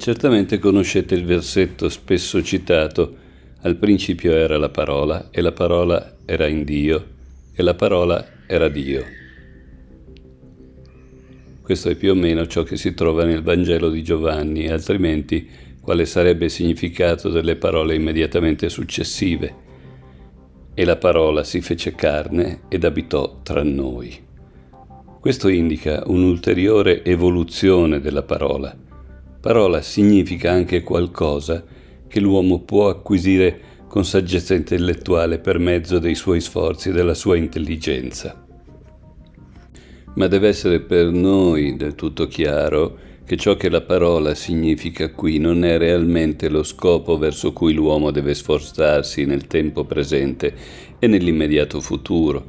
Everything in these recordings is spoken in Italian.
Certamente conoscete il versetto spesso citato Al principio era la parola e la parola era in Dio e la parola era Dio. Questo è più o meno ciò che si trova nel Vangelo di Giovanni, altrimenti quale sarebbe il significato delle parole immediatamente successive. E la parola si fece carne ed abitò tra noi. Questo indica un'ulteriore evoluzione della parola. Parola significa anche qualcosa che l'uomo può acquisire con saggezza intellettuale per mezzo dei suoi sforzi e della sua intelligenza ma deve essere per noi del tutto chiaro che ciò che la parola significa qui non è realmente lo scopo verso cui l'uomo deve sforzarsi nel tempo presente e nell'immediato futuro.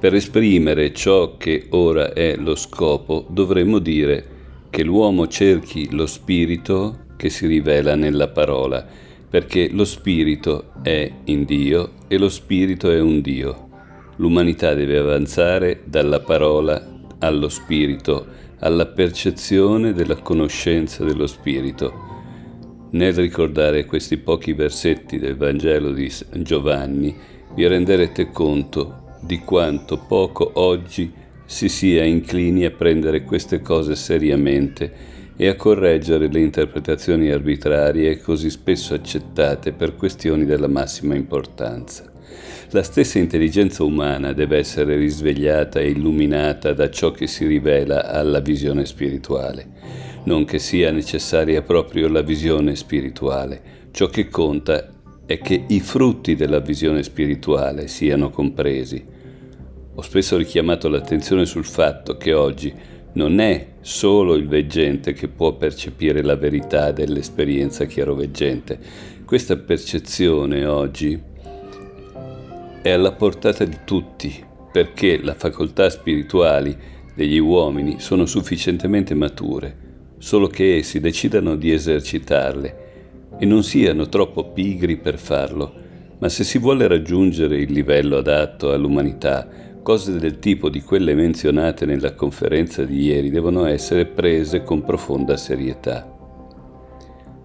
Per esprimere ciò che ora è lo scopo dovremmo dire che l'uomo cerchi lo spirito che si rivela nella parola, perché lo spirito è in Dio e lo spirito è un Dio. L'umanità deve avanzare dalla parola allo spirito, alla percezione della conoscenza dello spirito. Nel ricordare questi pochi versetti del Vangelo di Giovanni, vi renderete conto di quanto poco oggi si sia inclini a prendere queste cose seriamente e a correggere le interpretazioni arbitrarie così spesso accettate per questioni della massima importanza. La stessa intelligenza umana deve essere risvegliata e illuminata da ciò che si rivela alla visione spirituale, non che sia necessaria proprio la visione spirituale. Ciò che conta è che i frutti della visione spirituale siano compresi. Ho spesso richiamato l'attenzione sul fatto che oggi non è solo il veggente che può percepire la verità dell'esperienza chiaroveggente. Questa percezione oggi è alla portata di tutti, perché le facoltà spirituali degli uomini sono sufficientemente mature, solo che essi decidano di esercitarle e non siano troppo pigri per farlo, ma se si vuole raggiungere il livello adatto all'umanità, cose del tipo di quelle menzionate nella conferenza di ieri devono essere prese con profonda serietà.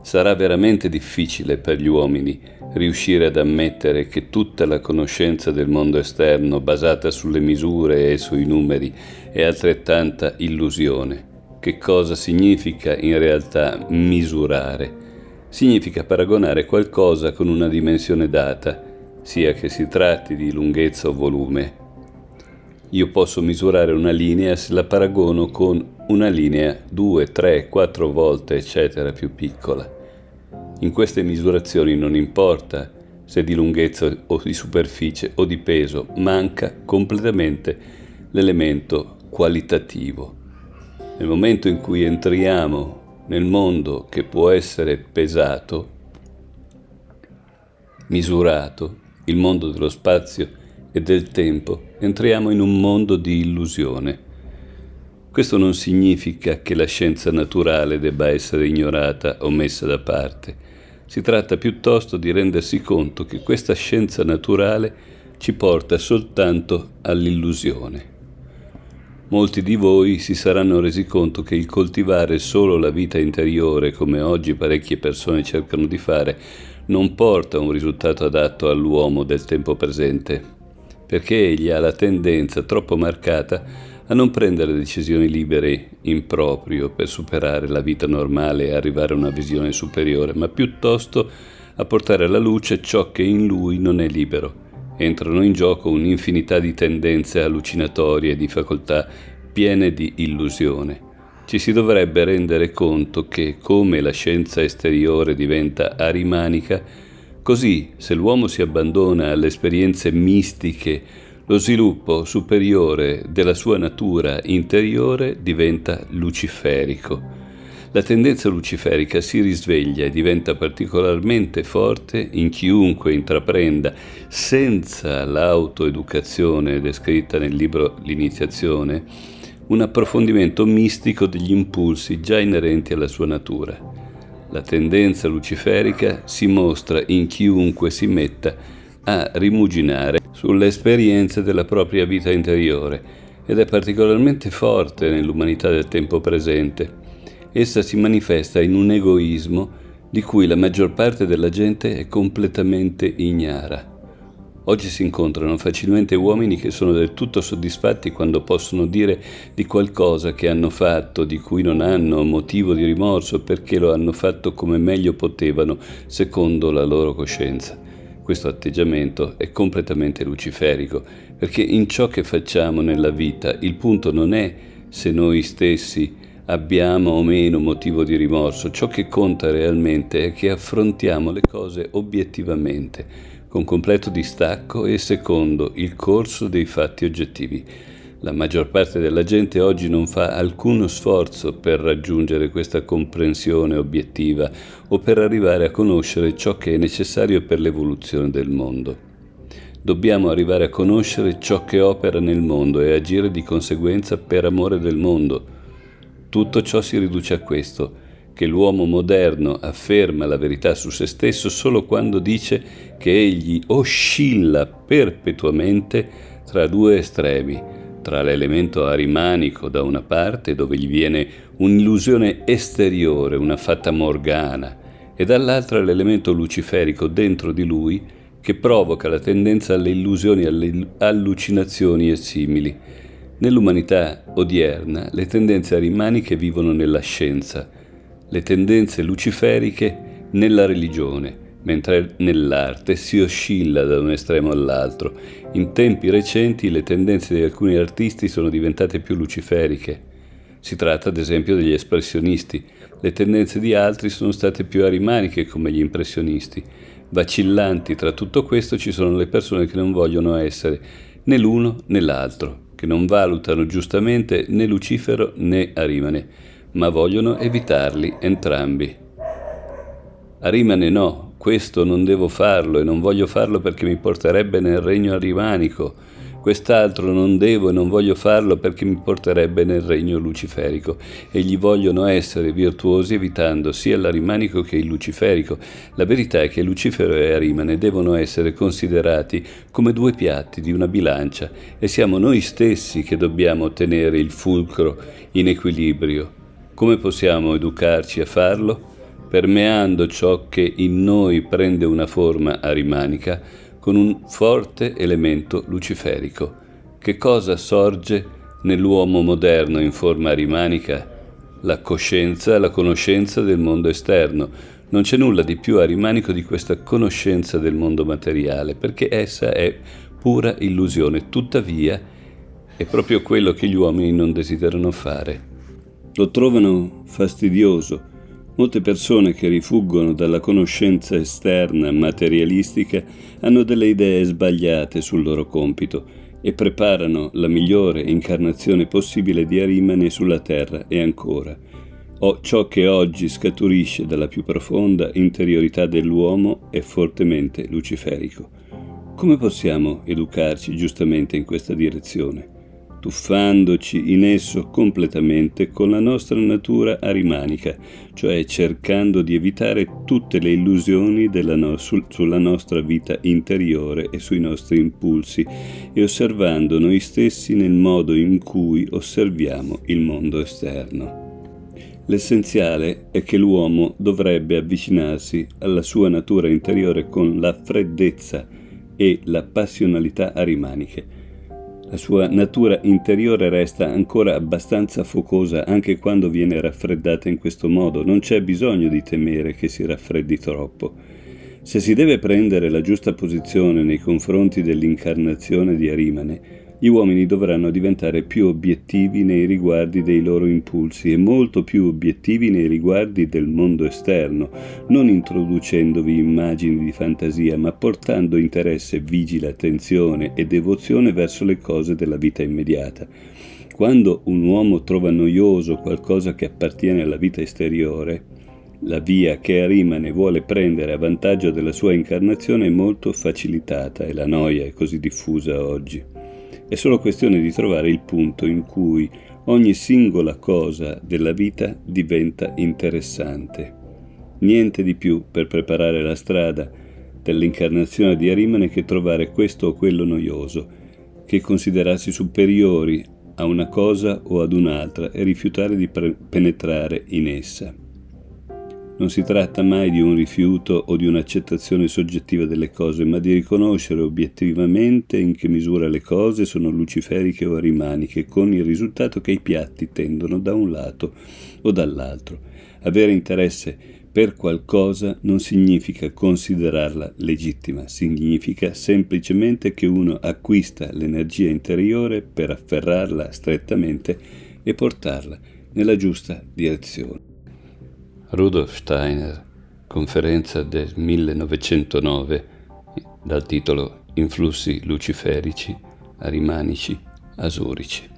Sarà veramente difficile per gli uomini riuscire ad ammettere che tutta la conoscenza del mondo esterno basata sulle misure e sui numeri è altrettanta illusione. Che cosa significa in realtà misurare? Significa paragonare qualcosa con una dimensione data, sia che si tratti di lunghezza o volume. Io posso misurare una linea se la paragono con una linea 2, 3, 4 volte, eccetera, più piccola. In queste misurazioni non importa se di lunghezza o di superficie o di peso, manca completamente l'elemento qualitativo. Nel momento in cui entriamo nel mondo che può essere pesato, misurato, il mondo dello spazio e del tempo, entriamo in un mondo di illusione. Questo non significa che la scienza naturale debba essere ignorata o messa da parte si tratta piuttosto di rendersi conto che questa scienza naturale ci porta soltanto all'illusione. Molti di voi si saranno resi conto che il coltivare solo la vita interiore, come oggi parecchie persone cercano di fare, non porta un risultato adatto all'uomo del tempo presente, perché egli ha la tendenza troppo marcata a non prendere decisioni libere in proprio per superare la vita normale e arrivare a una visione superiore, ma piuttosto a portare alla luce ciò che in lui non è libero. Entrano in gioco un'infinità di tendenze allucinatorie di facoltà piene di illusione. Ci si dovrebbe rendere conto che, come la scienza esteriore diventa arimanica, così se l'uomo si abbandona alle esperienze mistiche lo sviluppo superiore della sua natura interiore diventa luciferico. La tendenza luciferica si risveglia e diventa particolarmente forte in chiunque intraprenda, senza l'autoeducazione descritta nel libro L'iniziazione, un approfondimento mistico degli impulsi già inerenti alla sua natura. La tendenza luciferica si mostra in chiunque si metta a rimuginare sulle esperienze della propria vita interiore ed è particolarmente forte nell'umanità del tempo presente. essa si manifesta in un egoismo di cui la maggior parte della gente è completamente ignara. Oggi si incontrano facilmente uomini che sono del tutto soddisfatti quando possono dire di qualcosa che hanno fatto, di cui non hanno motivo di rimorso perché lo hanno fatto come meglio potevano, secondo la loro coscienza. Questo atteggiamento è completamente luciferico, perché in ciò che facciamo nella vita il punto non è se noi stessi abbiamo o meno motivo di rimorso, ciò che conta realmente è che affrontiamo le cose obiettivamente con completo distacco e secondo il corso dei fatti oggettivi. La maggior parte della gente oggi non fa alcuno sforzo per raggiungere questa comprensione obiettiva o per arrivare a conoscere ciò che è necessario per l'evoluzione del mondo. Dobbiamo arrivare a conoscere ciò che opera nel mondo e agire di conseguenza per amore del mondo. Tutto ciò si riduce a questo, che l'uomo moderno afferma la verità su se stesso solo quando dice che egli oscilla perpetuamente tra due estremi, tra l'elemento arimanico da una parte dove gli viene un'illusione esteriore, una fatta morgana, e dall'altra l'elemento luciferico dentro di lui che provoca la tendenza alle illusioni, alle allucinazioni e simili. Nell'umanità odierna le tendenze arimaniche vivono nella scienza, le tendenze luciferiche nella religione, mentre nell'arte si oscilla da un estremo all'altro. In tempi recenti le tendenze di alcuni artisti sono diventate più luciferiche. Si tratta ad esempio degli espressionisti. Le tendenze di altri sono state più arimaniche come gli impressionisti. Vacillanti tra tutto questo ci sono le persone che non vogliono essere né l'uno né l'altro, che non valutano giustamente né Lucifero né Arimane ma vogliono evitarli entrambi. Arimane no, questo non devo farlo e non voglio farlo perché mi porterebbe nel regno arimanico. Quest'altro non devo e non voglio farlo perché mi porterebbe nel regno luciferico. Egli vogliono essere virtuosi evitando sia l'arimanico che il luciferico. La verità è che Lucifero e Arimane devono essere considerati come due piatti di una bilancia e siamo noi stessi che dobbiamo tenere il fulcro in equilibrio. Come possiamo educarci a farlo? Permeando ciò che in noi prende una forma arimanica con un forte elemento luciferico. Che cosa sorge nell'uomo moderno in forma arimanica? La coscienza, la conoscenza del mondo esterno. Non c'è nulla di più arimanico di questa conoscenza del mondo materiale, perché essa è pura illusione. Tuttavia, è proprio quello che gli uomini non desiderano fare. Lo trovano fastidioso. Molte persone che rifuggono dalla conoscenza esterna materialistica hanno delle idee sbagliate sul loro compito e preparano la migliore incarnazione possibile di Arimane sulla terra e ancora. O ciò che oggi scaturisce dalla più profonda interiorità dell'uomo è fortemente luciferico. Come possiamo educarci giustamente in questa direzione? Tuffandoci in esso completamente con la nostra natura arimanica, cioè cercando di evitare tutte le illusioni no- sul- sulla nostra vita interiore e sui nostri impulsi e osservando noi stessi nel modo in cui osserviamo il mondo esterno. L'essenziale è che l'uomo dovrebbe avvicinarsi alla sua natura interiore con la freddezza e la passionalità arimaniche, la sua natura interiore resta ancora abbastanza focosa anche quando viene raffreddata in questo modo. Non c'è bisogno di temere che si raffreddi troppo. Se si deve prendere la giusta posizione nei confronti dell'incarnazione di Arimane, gli uomini dovranno diventare più obiettivi nei riguardi dei loro impulsi e molto più obiettivi nei riguardi del mondo esterno, non introducendovi immagini di fantasia, ma portando interesse, vigile, attenzione e devozione verso le cose della vita immediata. Quando un uomo trova noioso qualcosa che appartiene alla vita esteriore, la via che Arimane vuole prendere a vantaggio della sua incarnazione è molto facilitata e la noia è così diffusa oggi. È solo questione di trovare il punto in cui ogni singola cosa della vita diventa interessante. Niente di più per preparare la strada dell'incarnazione di Arimane che trovare questo o quello noioso, che considerarsi superiori a una cosa o ad un'altra e rifiutare di pre- penetrare in essa. Non si tratta mai di un rifiuto o di un'accettazione soggettiva delle cose, ma di riconoscere obiettivamente in che misura le cose sono luciferiche o arimaniche, con il risultato che i piatti tendono da un lato o dall'altro. Avere interesse per qualcosa non significa considerarla legittima, significa semplicemente che uno acquista l'energia interiore per afferrarla strettamente e portarla nella giusta direzione. Rudolf Steiner, conferenza del 1909, dal titolo Influssi luciferici, arimanici, asurici.